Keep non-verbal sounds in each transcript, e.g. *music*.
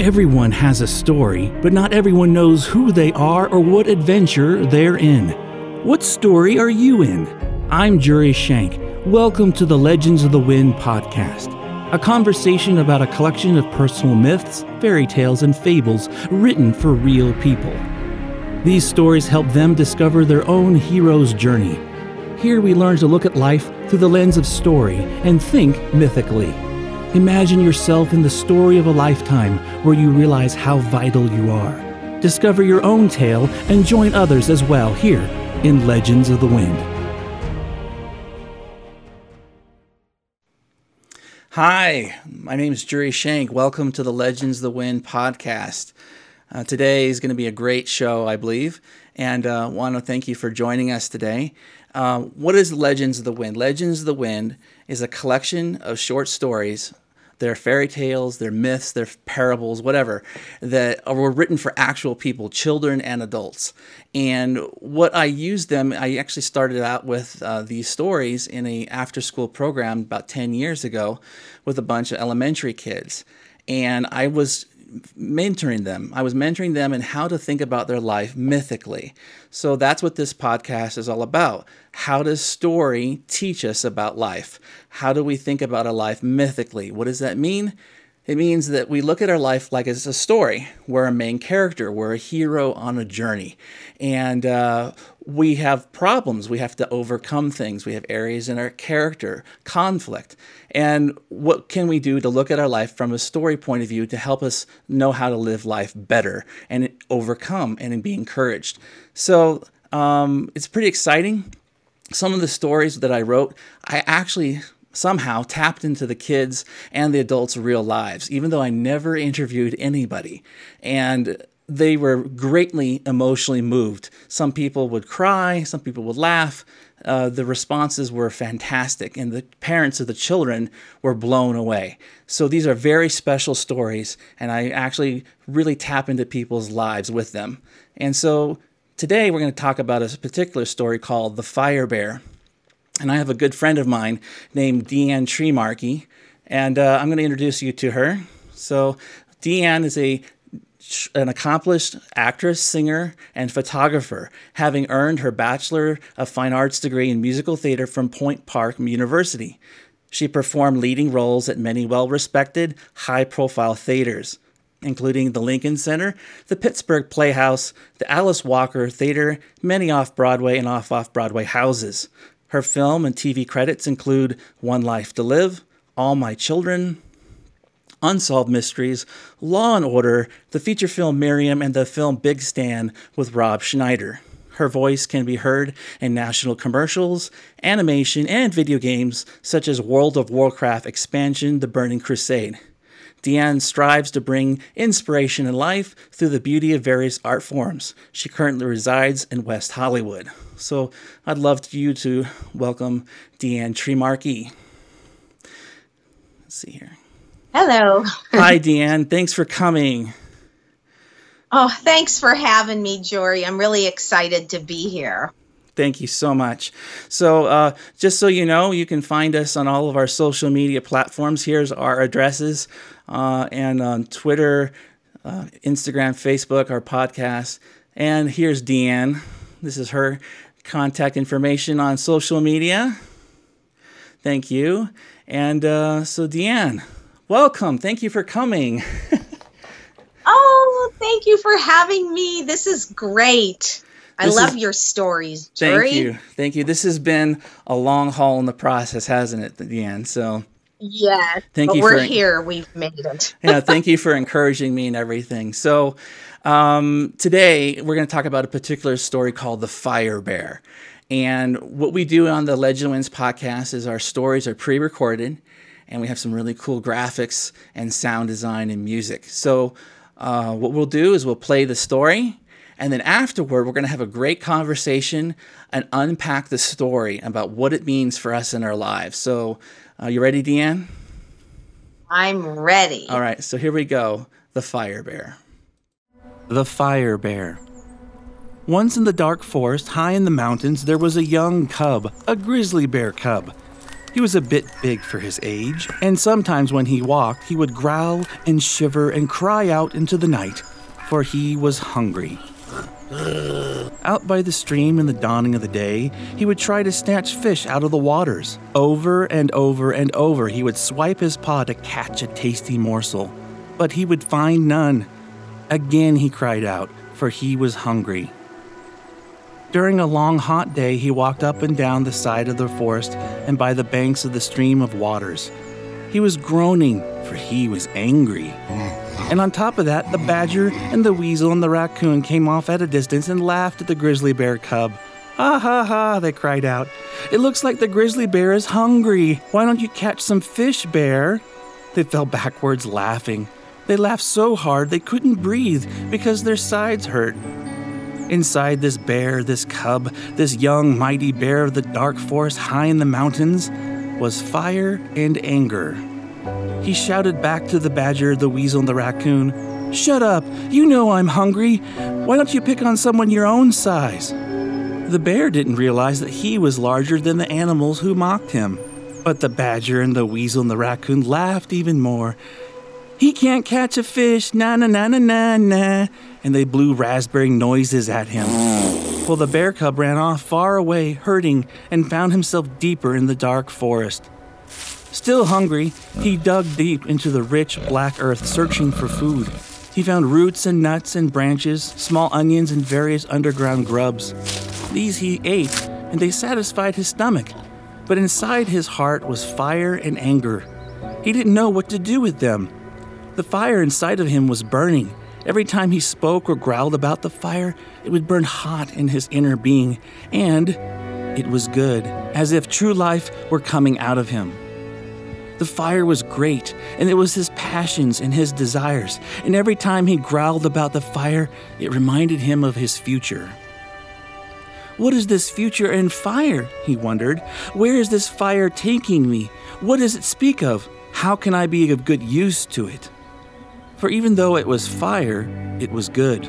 Everyone has a story, but not everyone knows who they are or what adventure they're in. What story are you in? I'm Jury Shank. Welcome to the Legends of the Wind podcast, a conversation about a collection of personal myths, fairy tales, and fables written for real people. These stories help them discover their own hero's journey. Here we learn to look at life through the lens of story and think mythically. Imagine yourself in the story of a lifetime where you realize how vital you are. Discover your own tale and join others as well here in Legends of the Wind. Hi, my name is Jury Shank. Welcome to the Legends of the Wind podcast. Uh, today is going to be a great show, I believe, and uh, want to thank you for joining us today. Uh, what is Legends of the Wind? Legends of the Wind is a collection of short stories they're fairy tales, they're myths, they're parables, whatever, that were written for actual people, children and adults. And what I used them, I actually started out with uh, these stories in a after-school program about 10 years ago with a bunch of elementary kids. And I was mentoring them. I was mentoring them in how to think about their life mythically. So that's what this podcast is all about. How does story teach us about life? How do we think about a life mythically? What does that mean? It means that we look at our life like it's a story. We're a main character. We're a hero on a journey. And uh, we have problems. We have to overcome things. We have areas in our character, conflict. And what can we do to look at our life from a story point of view to help us know how to live life better and overcome and be encouraged? So um, it's pretty exciting. Some of the stories that I wrote, I actually somehow tapped into the kids and the adults' real lives, even though I never interviewed anybody. And they were greatly emotionally moved. Some people would cry, some people would laugh. Uh, the responses were fantastic, and the parents of the children were blown away. So these are very special stories, and I actually really tap into people's lives with them. And so today we're going to talk about a particular story called The Fire Bear. And I have a good friend of mine named Deanne Tremarkey, and uh, I'm going to introduce you to her. So, Deanne is a an accomplished actress, singer, and photographer, having earned her Bachelor of Fine Arts degree in musical theater from Point Park University. She performed leading roles at many well respected, high profile theaters, including the Lincoln Center, the Pittsburgh Playhouse, the Alice Walker Theater, many off Broadway and off off Broadway houses. Her film and TV credits include One Life to Live, All My Children, Unsolved Mysteries, Law and Order, the feature film Miriam, and the film Big Stan with Rob Schneider. Her voice can be heard in national commercials, animation, and video games such as World of Warcraft expansion The Burning Crusade. Deanne strives to bring inspiration and life through the beauty of various art forms. She currently resides in West Hollywood. So I'd love you to welcome Deanne Tremarkey. Let's see here. Hello. Hi, *laughs* Deanne. Thanks for coming. Oh, thanks for having me, Jory. I'm really excited to be here. Thank you so much. So, uh, just so you know, you can find us on all of our social media platforms. Here's our addresses, uh, and on Twitter, uh, Instagram, Facebook, our podcast. And here's Deanne. This is her contact information on social media. Thank you. And uh, so, Deanne, welcome. Thank you for coming. *laughs* oh, thank you for having me. This is great. I love is, your stories, Jerry. Thank you. Thank you. This has been a long haul in the process, hasn't it, Deanne? So, yeah. Thank you. We're for, here. We've made it. *laughs* yeah. Thank you for encouraging me and everything. So, um, today we're going to talk about a particular story called the Fire Bear. And what we do on the Legend Winds podcast is our stories are pre-recorded, and we have some really cool graphics and sound design and music. So, uh, what we'll do is we'll play the story and then afterward, we're going to have a great conversation and unpack the story about what it means for us in our lives. So, uh, you ready, Deanne? I'm ready. All right, so here we go The Fire Bear. The Fire Bear. Once in the dark forest, high in the mountains, there was a young cub, a grizzly bear cub. He was a bit big for his age, and sometimes when he walked, he would growl and shiver and cry out into the night, for he was hungry. Out by the stream in the dawning of the day, he would try to snatch fish out of the waters. Over and over and over, he would swipe his paw to catch a tasty morsel, but he would find none. Again he cried out, for he was hungry. During a long hot day, he walked up and down the side of the forest and by the banks of the stream of waters. He was groaning, for he was angry. Mm. And on top of that, the badger and the weasel and the raccoon came off at a distance and laughed at the grizzly bear cub. Ha ha ha, they cried out. It looks like the grizzly bear is hungry. Why don't you catch some fish, bear? They fell backwards laughing. They laughed so hard they couldn't breathe because their sides hurt. Inside this bear, this cub, this young, mighty bear of the dark forest high in the mountains, was fire and anger. He shouted back to the badger, the weasel, and the raccoon Shut up! You know I'm hungry! Why don't you pick on someone your own size? The bear didn't realize that he was larger than the animals who mocked him. But the badger and the weasel and the raccoon laughed even more. He can't catch a fish, na na na na na na. And they blew raspberry noises at him. Well, the bear cub ran off far away, hurting, and found himself deeper in the dark forest. Still hungry, he dug deep into the rich black earth searching for food. He found roots and nuts and branches, small onions, and various underground grubs. These he ate, and they satisfied his stomach. But inside his heart was fire and anger. He didn't know what to do with them. The fire inside of him was burning. Every time he spoke or growled about the fire, it would burn hot in his inner being, and it was good, as if true life were coming out of him. The fire was great, and it was his passions and his desires, and every time he growled about the fire, it reminded him of his future. What is this future and fire? he wondered. Where is this fire taking me? What does it speak of? How can I be of good use to it? For even though it was fire, it was good.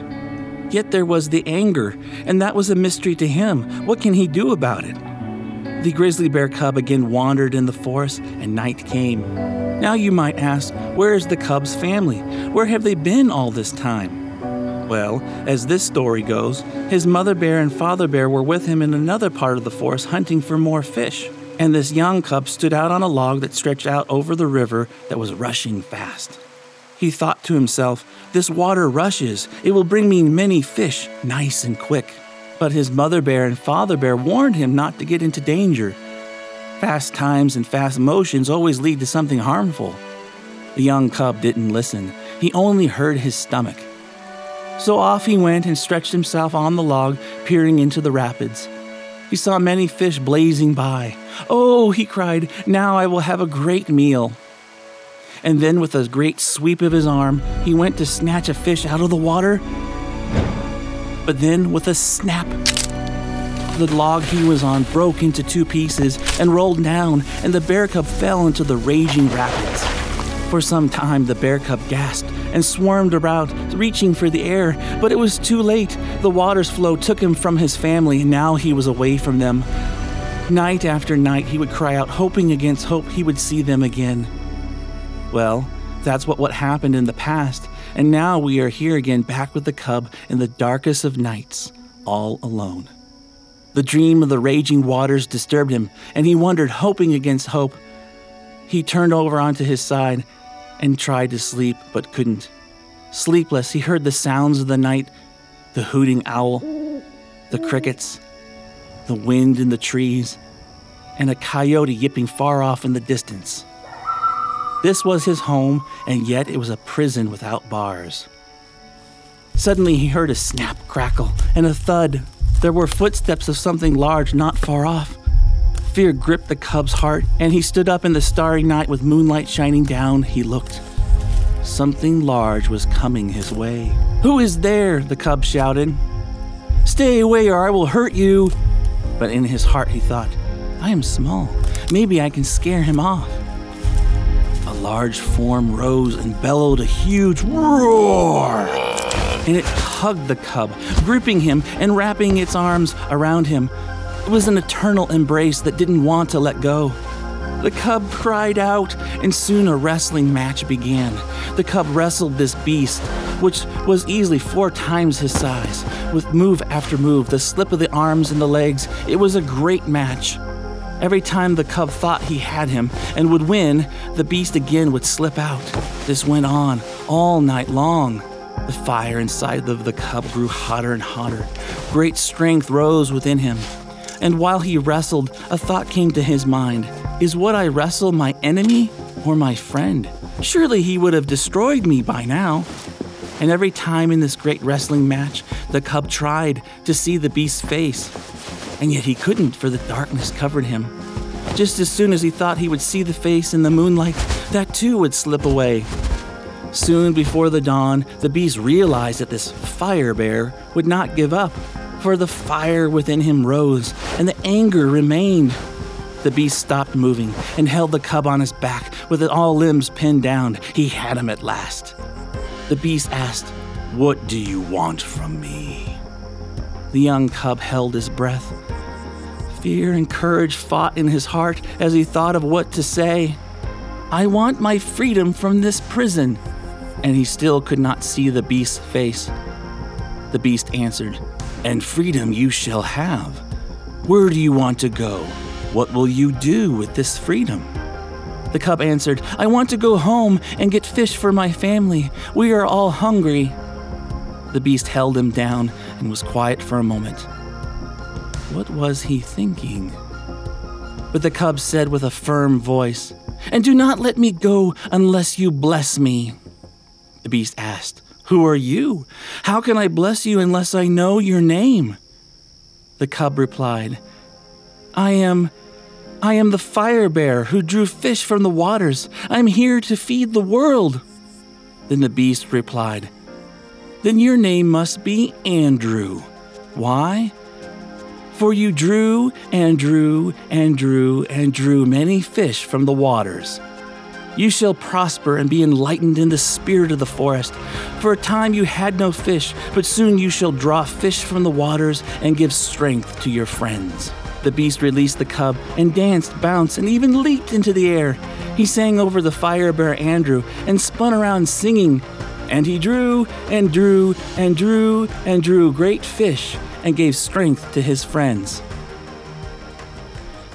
Yet there was the anger, and that was a mystery to him. What can he do about it? The grizzly bear cub again wandered in the forest, and night came. Now you might ask, where is the cub's family? Where have they been all this time? Well, as this story goes, his mother bear and father bear were with him in another part of the forest hunting for more fish. And this young cub stood out on a log that stretched out over the river that was rushing fast. He thought to himself, This water rushes. It will bring me many fish, nice and quick. But his mother bear and father bear warned him not to get into danger. Fast times and fast motions always lead to something harmful. The young cub didn't listen, he only heard his stomach. So off he went and stretched himself on the log, peering into the rapids. He saw many fish blazing by. Oh, he cried, now I will have a great meal. And then, with a great sweep of his arm, he went to snatch a fish out of the water but then, with a snap, the log he was on broke into two pieces and rolled down, and the bear cub fell into the raging rapids. For some time, the bear cub gasped and swarmed about, reaching for the air, but it was too late. The water's flow took him from his family, and now he was away from them. Night after night, he would cry out, hoping against hope he would see them again. Well, that's what, what happened in the past, and now we are here again back with the cub in the darkest of nights, all alone. The dream of the raging waters disturbed him, and he wondered, hoping against hope. He turned over onto his side and tried to sleep, but couldn't. Sleepless, he heard the sounds of the night the hooting owl, the crickets, the wind in the trees, and a coyote yipping far off in the distance. This was his home, and yet it was a prison without bars. Suddenly he heard a snap, crackle, and a thud. There were footsteps of something large not far off. Fear gripped the cub's heart, and he stood up in the starry night with moonlight shining down. He looked. Something large was coming his way. Who is there? the cub shouted. Stay away, or I will hurt you. But in his heart he thought, I am small. Maybe I can scare him off large form rose and bellowed a huge roar. And it hugged the cub, gripping him and wrapping its arms around him. It was an eternal embrace that didn't want to let go. The cub cried out, and soon a wrestling match began. The cub wrestled this beast, which was easily four times his size, with move after move, the slip of the arms and the legs. It was a great match. Every time the cub thought he had him and would win, the beast again would slip out. This went on all night long. The fire inside of the cub grew hotter and hotter. Great strength rose within him. And while he wrestled, a thought came to his mind Is what I wrestle my enemy or my friend? Surely he would have destroyed me by now. And every time in this great wrestling match, the cub tried to see the beast's face. And yet he couldn't, for the darkness covered him. Just as soon as he thought he would see the face in the moonlight, that too would slip away. Soon before the dawn, the beast realized that this fire bear would not give up, for the fire within him rose, and the anger remained. The beast stopped moving and held the cub on his back with all limbs pinned down. He had him at last. The beast asked, What do you want from me? The young cub held his breath. Fear and courage fought in his heart as he thought of what to say. I want my freedom from this prison. And he still could not see the beast's face. The beast answered, And freedom you shall have. Where do you want to go? What will you do with this freedom? The cub answered, I want to go home and get fish for my family. We are all hungry. The beast held him down and was quiet for a moment. What was he thinking? But the cub said with a firm voice, And do not let me go unless you bless me. The beast asked, Who are you? How can I bless you unless I know your name? The cub replied, I am I am the fire bear who drew fish from the waters. I'm here to feed the world. Then the beast replied, Then your name must be Andrew. Why? For you drew and drew and drew and drew many fish from the waters. You shall prosper and be enlightened in the spirit of the forest. For a time you had no fish, but soon you shall draw fish from the waters and give strength to your friends. The beast released the cub and danced, bounced, and even leaped into the air. He sang over the fire bear Andrew and spun around singing. And he drew and drew and drew and drew great fish and gave strength to his friends.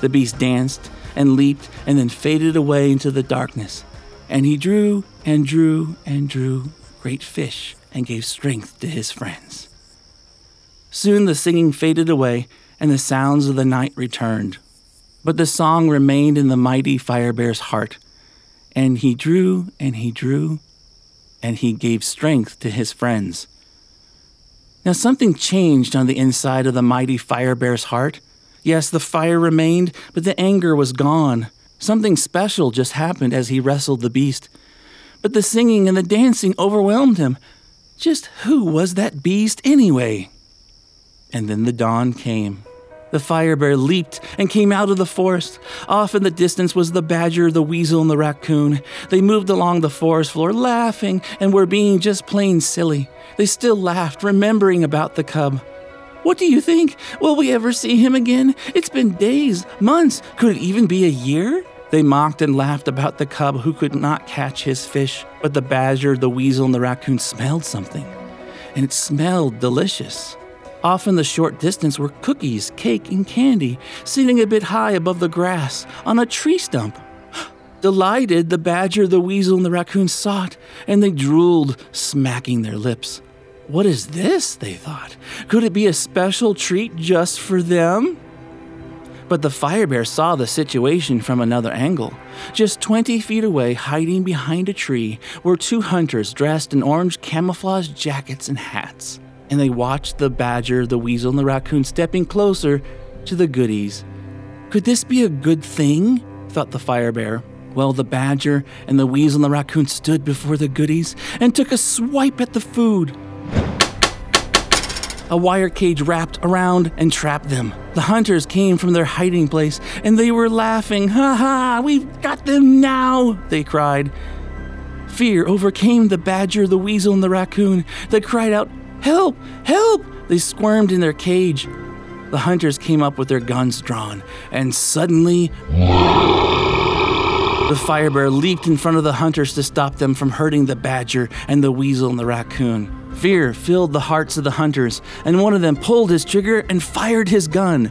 The beast danced and leaped and then faded away into the darkness. And he drew and drew and drew great fish and gave strength to his friends. Soon the singing faded away and the sounds of the night returned. But the song remained in the mighty fire bear's heart, and he drew and he drew, and he gave strength to his friends. Now something changed on the inside of the mighty fire bear's heart. Yes, the fire remained, but the anger was gone. Something special just happened as he wrestled the beast. But the singing and the dancing overwhelmed him. Just who was that beast anyway? And then the dawn came. The fire bear leaped and came out of the forest. Off in the distance was the badger, the weasel, and the raccoon. They moved along the forest floor, laughing and were being just plain silly. They still laughed, remembering about the cub. What do you think? Will we ever see him again? It's been days, months, could it even be a year? They mocked and laughed about the cub who could not catch his fish, but the badger, the weasel, and the raccoon smelled something, and it smelled delicious. Off in the short distance were cookies, cake, and candy, sitting a bit high above the grass on a tree stump. *gasps* Delighted, the badger, the weasel, and the raccoon saw it, and they drooled, smacking their lips. What is this? they thought. Could it be a special treat just for them? But the fire bear saw the situation from another angle. Just 20 feet away, hiding behind a tree, were two hunters dressed in orange camouflage jackets and hats and they watched the badger, the weasel, and the raccoon stepping closer to the goodies. Could this be a good thing? thought the fire bear. Well, the badger and the weasel and the raccoon stood before the goodies and took a swipe at the food. A wire cage wrapped around and trapped them. The hunters came from their hiding place and they were laughing. Ha ha, we've got them now, they cried. Fear overcame the badger, the weasel, and the raccoon. They cried out, Help! Help! They squirmed in their cage. The hunters came up with their guns drawn, and suddenly. The fire bear leaped in front of the hunters to stop them from hurting the badger and the weasel and the raccoon. Fear filled the hearts of the hunters, and one of them pulled his trigger and fired his gun.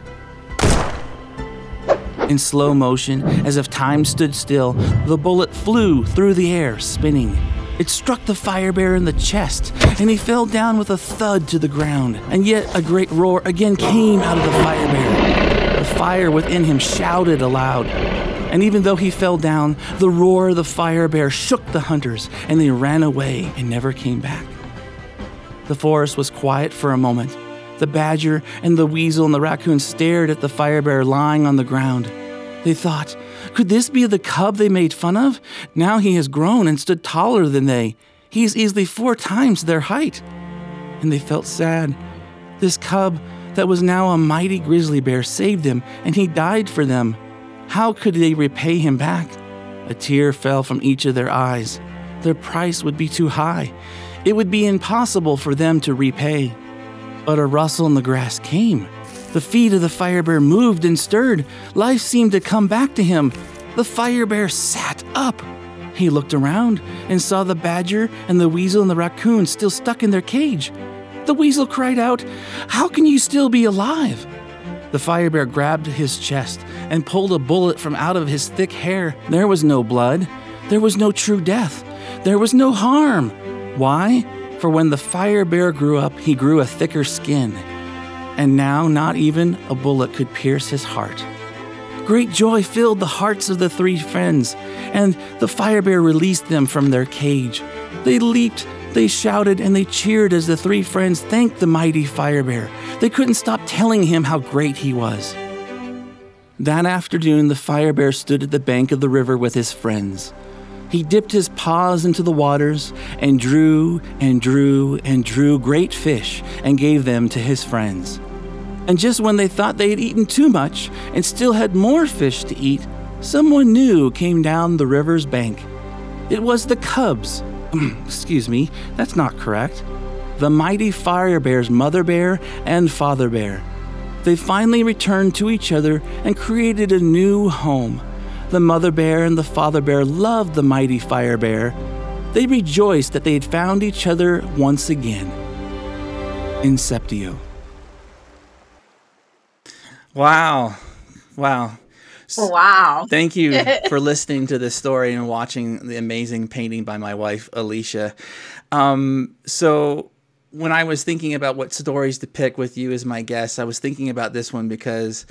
In slow motion, as if time stood still, the bullet flew through the air, spinning. It struck the fire bear in the chest, and he fell down with a thud to the ground. And yet a great roar again came out of the fire bear. The fire within him shouted aloud. And even though he fell down, the roar of the fire bear shook the hunters, and they ran away and never came back. The forest was quiet for a moment. The badger and the weasel and the raccoon stared at the fire bear lying on the ground. They thought, could this be the cub they made fun of? Now he has grown and stood taller than they. He is easily four times their height. And they felt sad. This cub that was now a mighty grizzly bear saved them, and he died for them. How could they repay him back? A tear fell from each of their eyes. Their price would be too high. It would be impossible for them to repay. But a rustle in the grass came the feet of the fire bear moved and stirred. Life seemed to come back to him. The fire bear sat up. He looked around and saw the badger and the weasel and the raccoon still stuck in their cage. The weasel cried out, How can you still be alive? The fire bear grabbed his chest and pulled a bullet from out of his thick hair. There was no blood. There was no true death. There was no harm. Why? For when the fire bear grew up, he grew a thicker skin and now not even a bullet could pierce his heart. Great joy filled the hearts of the three friends, and the fire bear released them from their cage. They leaped, they shouted, and they cheered as the three friends thanked the mighty fire bear. They couldn't stop telling him how great he was. That afternoon, the fire bear stood at the bank of the river with his friends. He dipped his paws into the waters and drew and drew and drew great fish and gave them to his friends. And just when they thought they had eaten too much and still had more fish to eat, someone new came down the river's bank. It was the cubs. *clears throat* Excuse me, that's not correct. The mighty fire bear's mother bear and father bear. They finally returned to each other and created a new home. The mother bear and the father bear loved the mighty fire bear. They rejoiced that they had found each other once again. Inceptio. Wow. Wow. Wow. Thank you *laughs* for listening to this story and watching the amazing painting by my wife, Alicia. Um, so, when I was thinking about what stories to pick with you as my guest, I was thinking about this one because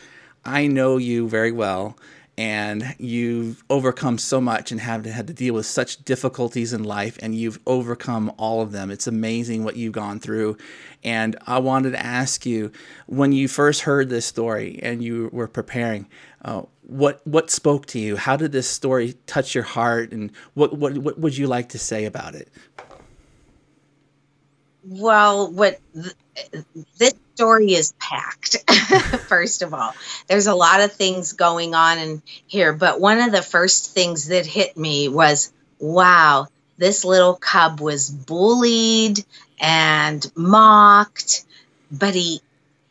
I know you very well and you've overcome so much and have had to deal with such difficulties in life and you've overcome all of them. It's amazing what you've gone through. And i wanted to ask you when you first heard this story and you were preparing uh, what what spoke to you? How did this story touch your heart? And what what, what would you like to say about it? Well what th- this story is packed, *laughs* first of all. There's a lot of things going on in here, but one of the first things that hit me was wow, this little cub was bullied and mocked, but he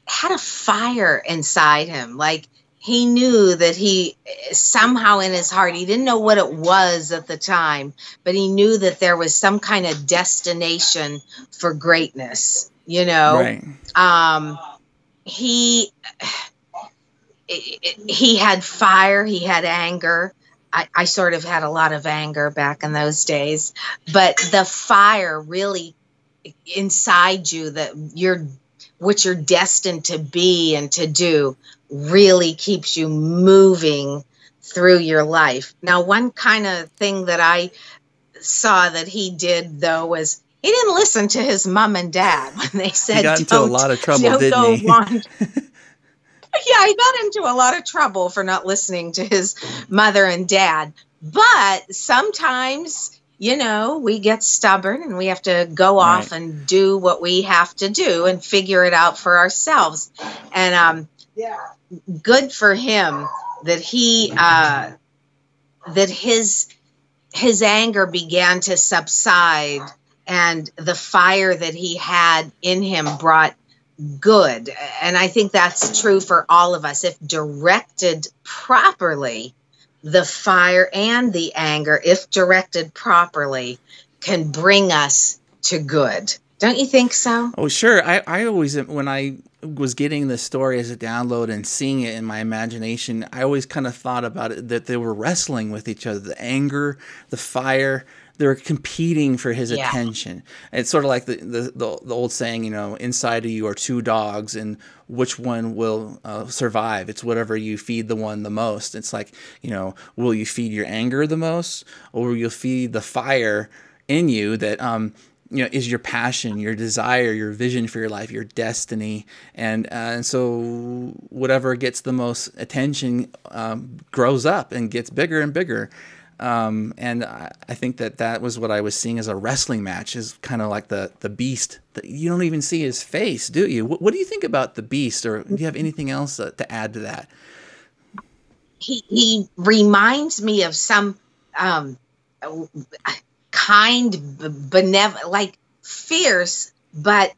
had a fire inside him. Like he knew that he somehow in his heart, he didn't know what it was at the time, but he knew that there was some kind of destination for greatness you know right. um he he had fire he had anger. I, I sort of had a lot of anger back in those days. But the fire really inside you that you're what you're destined to be and to do really keeps you moving through your life. Now one kind of thing that i saw that he did though was he didn't listen to his mom and dad when they said he got into a lot of trouble, didn't he? *laughs* yeah, he got into a lot of trouble for not listening to his mother and dad. But sometimes, you know, we get stubborn and we have to go right. off and do what we have to do and figure it out for ourselves. And um, yeah, good for him that he uh, that his his anger began to subside and the fire that he had in him brought good. And I think that's true for all of us. If directed properly, the fire and the anger, if directed properly, can bring us to good. Don't you think so? Oh, sure. I, I always, when I was getting the story as a download and seeing it in my imagination, I always kind of thought about it that they were wrestling with each other the anger, the fire. They're competing for his yeah. attention. It's sort of like the, the, the, the, old saying, you know, inside of you are two dogs, and which one will uh, survive? It's whatever you feed the one the most. It's like, you know, will you feed your anger the most, or will you feed the fire in you that um, you know is your passion your desire your vision for your life your destiny and uh, and so whatever gets the most attention um, grows up and gets bigger and bigger um, and I, I, think that that was what I was seeing as a wrestling match is kind of like the the beast that you don't even see his face do you what, what do you think about the beast or do you have anything else uh, to add to that he, he reminds me of some um, kind, benevolent, like fierce, but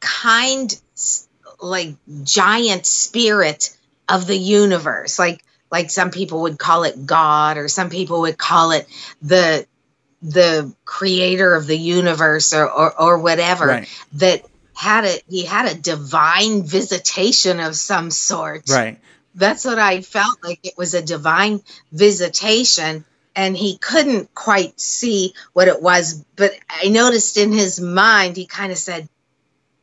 kind, like giant spirit of the universe. Like like some people would call it God, or some people would call it the the creator of the universe, or or, or whatever. Right. That had a he had a divine visitation of some sort. Right. That's what I felt like. It was a divine visitation and he couldn't quite see what it was. But I noticed in his mind, he kind of said,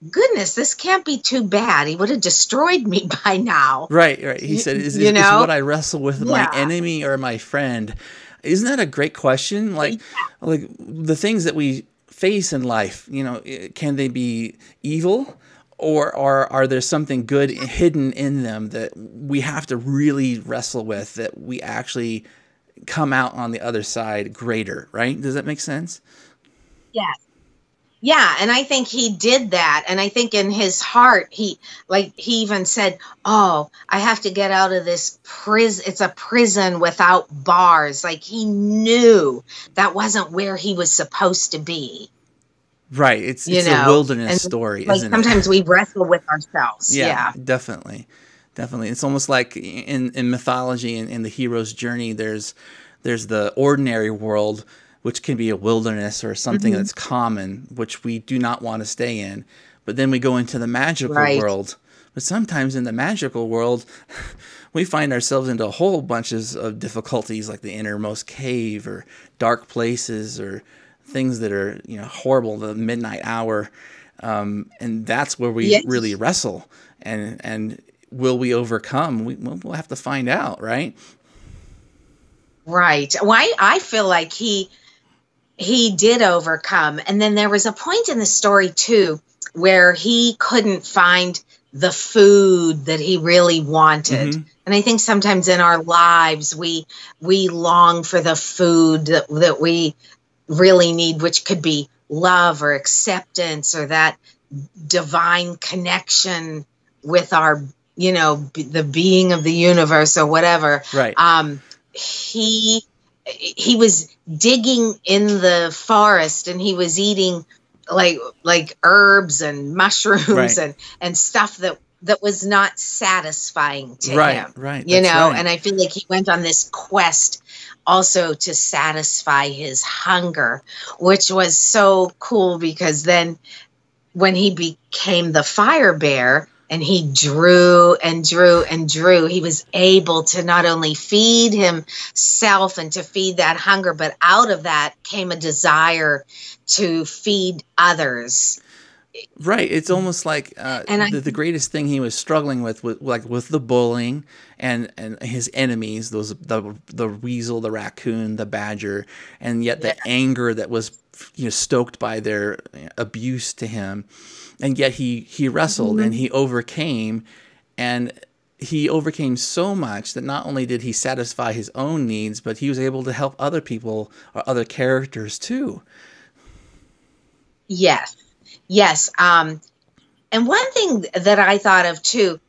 Goodness, this can't be too bad. He would have destroyed me *laughs* by now. Right, right. He said, Is, you is, know? is what I wrestle with yeah. my enemy or my friend? Isn't that a great question? Like, yeah. like the things that we face in life, you know, eh, can they be evil? or, or are there something good hidden in them that we have to really wrestle with that we actually come out on the other side greater, right? Does that make sense? Yes. Yeah, and I think he did that. And I think in his heart, he like he even said, "Oh, I have to get out of this prison. It's a prison without bars." Like he knew that wasn't where he was supposed to be. Right. It's you it's know? a wilderness and story, like sometimes it? we wrestle with ourselves. Yeah, yeah. definitely definitely. It's almost like in, in mythology and in, in the hero's journey, there's there's the ordinary world, which can be a wilderness or something mm-hmm. that's common, which we do not want to stay in. But then we go into the magical right. world. But sometimes in the magical world, *laughs* we find ourselves into a whole bunches of difficulties, like the innermost cave or dark places or things that are you know horrible, the midnight hour, um, and that's where we yes. really wrestle. And and will we overcome? We, we'll have to find out, right? Right. Well, I, I feel like he he did overcome, and then there was a point in the story too where he couldn't find the food that he really wanted. Mm-hmm. And I think sometimes in our lives we we long for the food that, that we really need, which could be love or acceptance or that divine connection with our you know the being of the universe or whatever right um he he was digging in the forest and he was eating like like herbs and mushrooms right. and and stuff that that was not satisfying to right, him right you know right. and i feel like he went on this quest also to satisfy his hunger which was so cool because then when he became the fire bear and he drew and drew and drew. He was able to not only feed himself and to feed that hunger, but out of that came a desire to feed others. Right. It's almost like uh, I, the, the, greatest thing he was struggling with, with, like with the bullying and, and his enemies, those the the weasel, the raccoon, the badger, and yet the yeah. anger that was you know stoked by their abuse to him and yet he he wrestled mm-hmm. and he overcame and he overcame so much that not only did he satisfy his own needs but he was able to help other people or other characters too yes yes um and one thing that i thought of too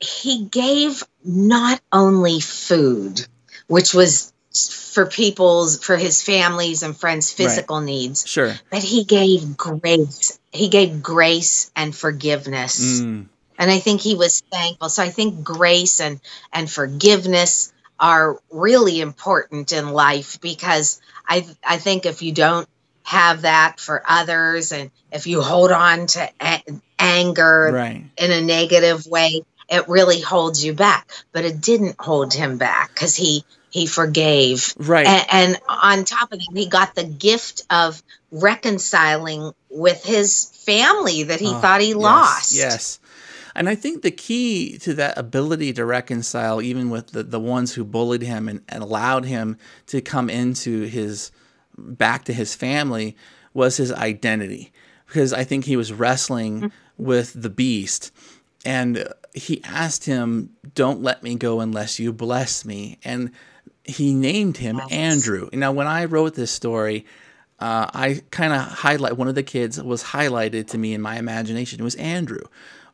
he gave not only food which was for people's for his families and friends physical right. needs sure but he gave grace he gave grace and forgiveness mm. and i think he was thankful so i think grace and and forgiveness are really important in life because I I think if you don't have that for others and if you hold on to a- anger Right. in a negative way it really holds you back but it didn't hold him back because he he forgave Right. and, and on top of that he got the gift of reconciling with his family that he Oh, thought he yes, lost Yes. And I think the key to that ability to reconcile, even with the, the ones who bullied him and, and allowed him to come into his back to his family, was his identity. Because I think he was wrestling mm-hmm. with the beast. And he asked him, Don't let me go unless you bless me. And he named him Yes. Andrew. Now, when I wrote this story, uh, I kind of highlight one of the kids was highlighted to me in my imagination. It was Andrew.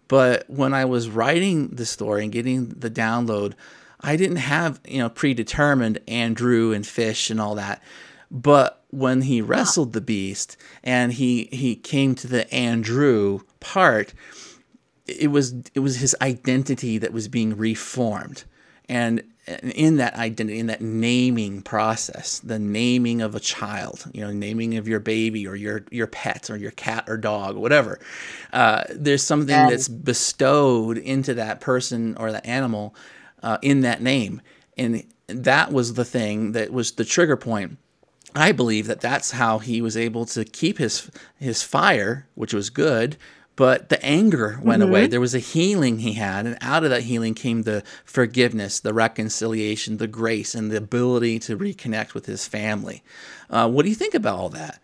But when I was writing the story and getting the download, I didn't have you know predetermined Andrew and fish and all that. But when he wrestled the beast and he he came to the Andrew part, it was it was his identity that was being reformed and in that identity in that naming process the naming of a child you know naming of your baby or your your pet or your cat or dog whatever uh, there's something Yeah. that's bestowed into that person or that animal uh, in that name and that was the thing that was the trigger point I believe that that's how he was able to keep his his fire, which was good, but the anger went away. There was a healing he had, and out of that healing came the forgiveness, the reconciliation, the grace, and the ability to reconnect with his family. Uh, what do you think about all that?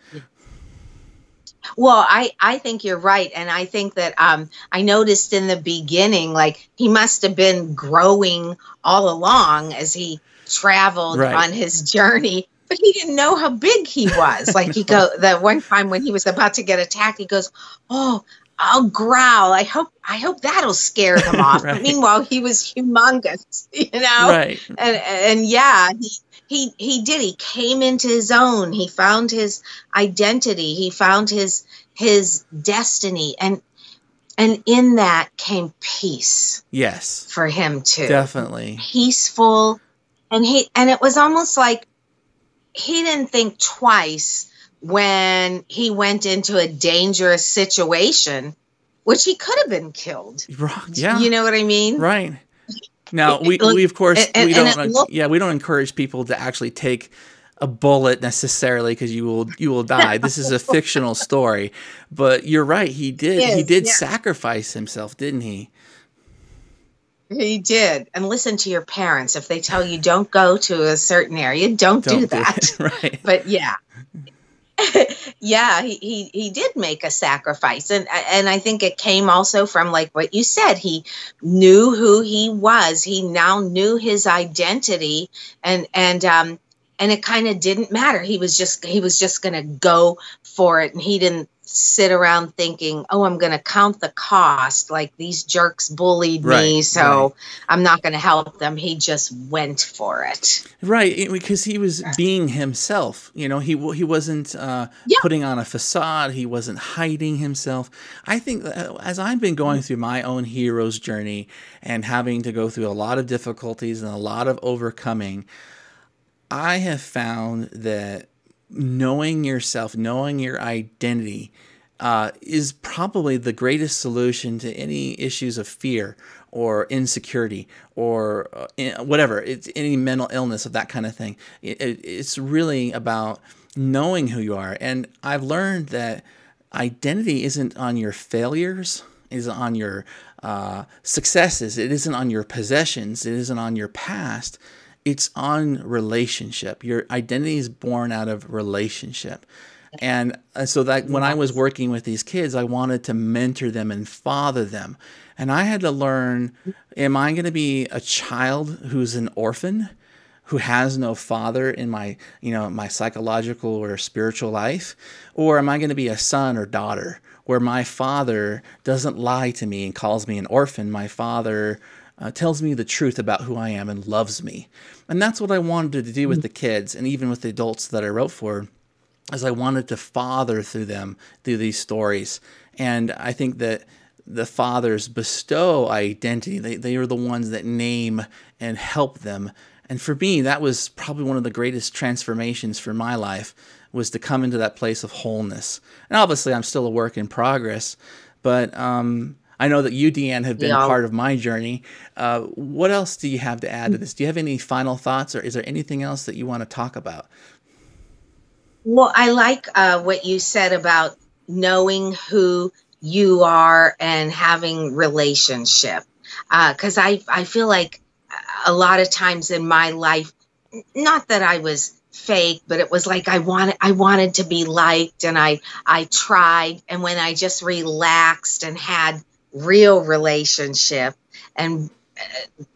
Well, I I think you're right, and I think that um I noticed in the beginning, like he must have been growing all along as he traveled Right. on his journey, but he didn't know how big he was. *laughs* Like he go that one time when he was about to get attacked, he goes, "Oh." I'll growl. I hope I hope that'll scare them off. *laughs* Right. But meanwhile, he was humongous, *laughs* you know? Right, and and yeah he he he did. He came into his own. He found his identity. He found his his destiny. And and in that came peace yes, for him too. Definitely. peaceful. And he and it was almost like he didn't think twice when he went into a dangerous situation which he could have been killed Right, Yeah, you know what i mean Right. Now we, we of course and- we don't it look- yeah we don't encourage people to actually take a bullet necessarily because you will you will die. this is a fictional story, but you're right. He did he did yeah. sacrifice himself, didn't he? He did. And listen to your parents. If they tell you don't go to a certain area, don't, do that. *laughs* right. But yeah. *laughs* yeah, he, he he did make a sacrifice. And and I think it came also from like what you said. He knew who he was. He now knew his identity and and um and it kind of didn't matter. He was just he was just to go for it and he didn't sit around thinking, "Oh, I'm going to count the cost like these jerks bullied me, so right. I'm not going to help them." He just went for it. Right, because he was being himself. You know, he he wasn't uh, Yeah. putting on a facade. He wasn't hiding himself. I think uh, as I've been going through my own hero's journey and having to go through a lot of difficulties and a lot of overcoming, I have found that knowing yourself, knowing your identity, uh, is probably the greatest solution to any issues of fear or insecurity or uh, whatever. It's any mental illness of that kind of thing. It, it, it's really about knowing who you are. And I've learned that identity isn't on your failures, isn't on your uh, successes, it isn't on your possessions, it isn't on your past it's on relationship. Your identity is born out of relationship. And uh, so that when I was working with these kids, I wanted to mentor them and father them. And I had to learn am I going to be a child who's an orphan? who has no father in my you know my psychological or spiritual life or am i going to be a son or daughter where my father doesn't lie to me and calls me an orphan my father uh, tells me the truth about who i am and loves me and that's what i wanted to do with the kids and even with the adults that i wrote for as I wanted to father through them through these stories. And I think that the fathers bestow identity. They, they are the ones that name and help them And for me, that was probably one of the greatest transformations for my life was to come into that place of wholeness. And obviously, I'm still a work in progress, but um, I know that you, Deanne, have been Yeah. part of my journey. Uh, what else do you have to add to this? Do you have any final thoughts, or is there anything else that you want to talk about? Well, I like uh, what you said about knowing who you are and having relationship. Because I, I feel like a lot of times in my life, not that I was fake, but it was like I wanted I wanted to be liked, and I I tried, and when I just relaxed and had real relationship, and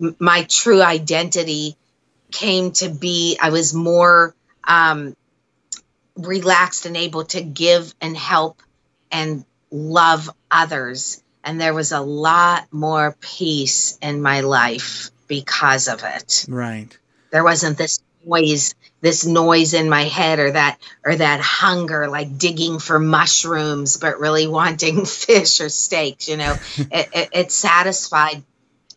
uh, my true identity came to be, I was more. Um, relaxed and able to give and help and love others. And there was a lot more peace in my life because of it. Right. There wasn't this noise, this noise in my head or that or that hunger like digging for mushrooms but really *laughs* wanting fish or steaks, you know. *laughs* it, it, it satisfied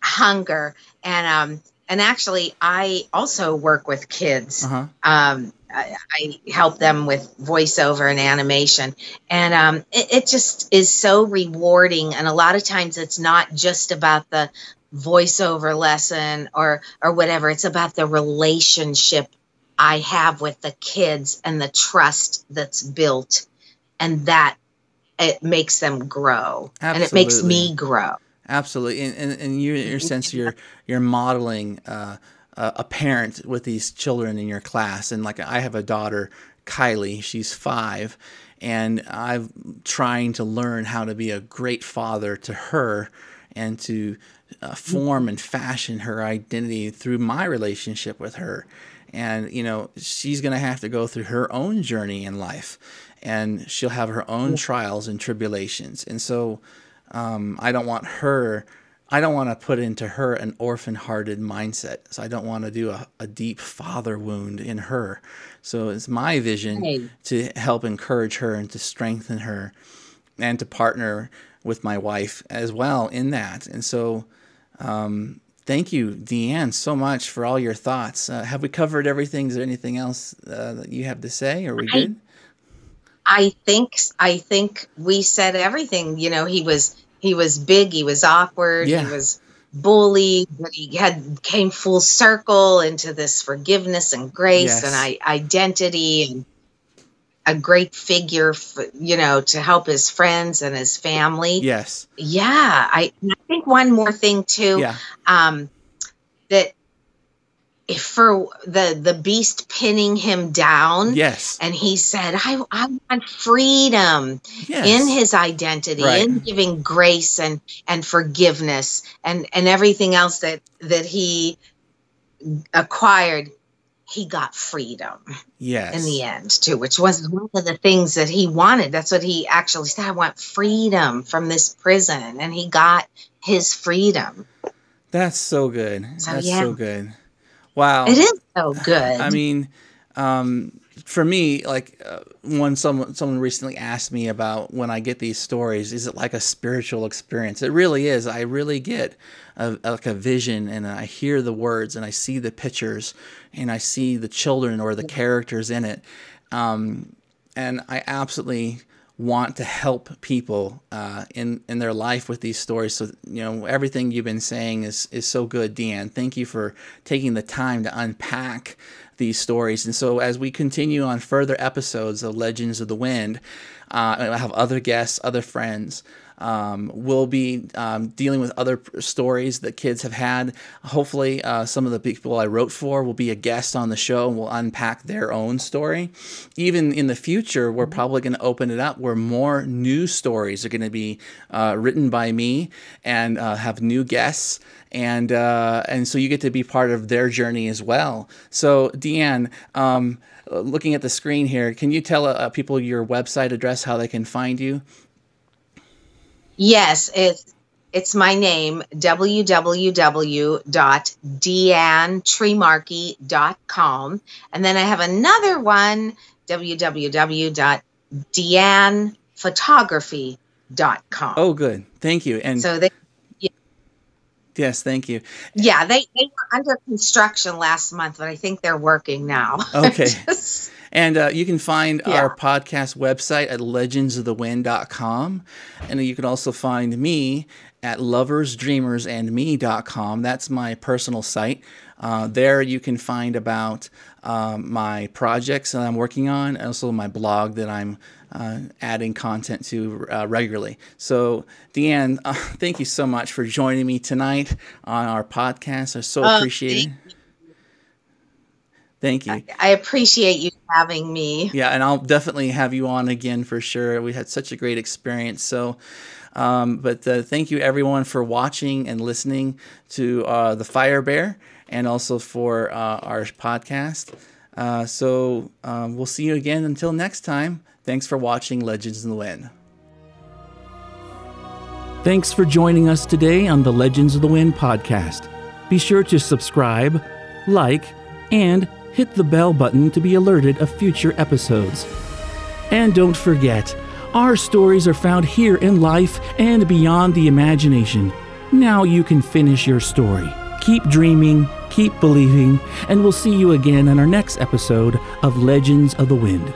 hunger and um and actually I also work with kids Uh huh. um, I, I help them with voiceover and animation, and um, it, it just is so rewarding. And a lot of times, it's not just about the voiceover lesson or or whatever. It's about the relationship I have with the kids and the trust that's built, and that it makes them grow, and it makes me grow. Absolutely, and and, and you, your sense you're you're modeling uh, a parent with these children in your class, and like I have a daughter, Kylie, she's five, and I'm trying to learn how to be a great father to her, and to uh, form and fashion her identity through my relationship with her, and you know she's gonna have to go through her own journey in life, and she'll have her own trials and tribulations, and so um, I don't want her. I don't want to put into her an orphan-hearted mindset. So I don't want to do a, a deep father wound in her. So it's my vision to help encourage her and to strengthen her, and to partner with my wife as well in that. And so, um, thank you, Deanne, so much for all your thoughts. Uh, have we covered everything? Is there anything else uh, that you have to say? Are we I- good? I think I think we said everything. You know, he was he was big, he was awkward, Yeah. he was bullied, but he had came full circle into this forgiveness and grace Yes. and I, identity and a great figure, for, you know, to help his friends and his family. Yes. Yeah, I, I think one more thing too Yeah. um, that if for the the beast pinning him down Yes. and he said i, I want freedom Yes. in his identity Right. in giving grace and and forgiveness and and everything else that that he acquired he got freedom yes. in the end too which was one of the things that he wanted that's what he actually said i want freedom from this prison and he got his freedom That's so good. So, That's yeah. so good. Wow. it is so good I mean, um, for me, like uh, when someone someone recently asked me about when I get these stories, is it like a spiritual experience? It really is. I really get a, like a vision, and I hear the words, and I see the pictures, and I see the children or the characters in it, um, and I absolutely want to help people uh, in in their life with these stories. So you know everything you've been saying is is so good, Deanne. Thank you for taking the time to unpack these stories. And so as we continue on further episodes of Legends of the Wind, uh, I have other guests, other friends. Um, we'll be um, dealing with other stories that kids have had. Hopefully, uh, some of the people I wrote for will be a guest on the show and will unpack their own story. Even in the future, we're probably going to open it up where more new stories are going to be uh, written by me and uh, have new guests. And uh, and so you get to be part of their journey as well. So Deanne, um, looking at the screen here, can you tell uh, people your website address, how they can find you? Yes, it's it's my name www.deannetreemarkey.com and then I have another one www.deannephotography.com. Oh, good. Thank you. And So they Yes, thank you. Yeah, they, they were under construction last month, but I think they're working now. *laughs* Okay. Just- And uh, you can find Yeah. our podcast website at legendsofthewind.com. And you can also find me at loversdreamersandme.com. That's my personal site. Uh, there you can find about um, my projects that I'm working on, and also my blog that I'm uh, adding content to uh, regularly. So, Deanne, uh, *laughs* thank you so much for joining me tonight on our podcast. I so Oh, appreciate it. Thank you. I appreciate you having me. Yeah, and I'll definitely have you on again for sure. We had such a great experience. So, um, but uh, thank you everyone for watching and listening to uh, the Fire Bear, and also for uh, our podcast. Uh, so um, we'll see you again. Until next time. Thanks for watching Legends in the Wind. Thanks for joining us today on the Legends of the Wind podcast. Be sure to subscribe, like, and hit the bell button to be alerted of future episodes. And don't forget, our stories are found here in life and beyond the imagination. Now you can finish your story. Keep dreaming, keep believing, and we'll see you again in our next episode of Legends of the Wind.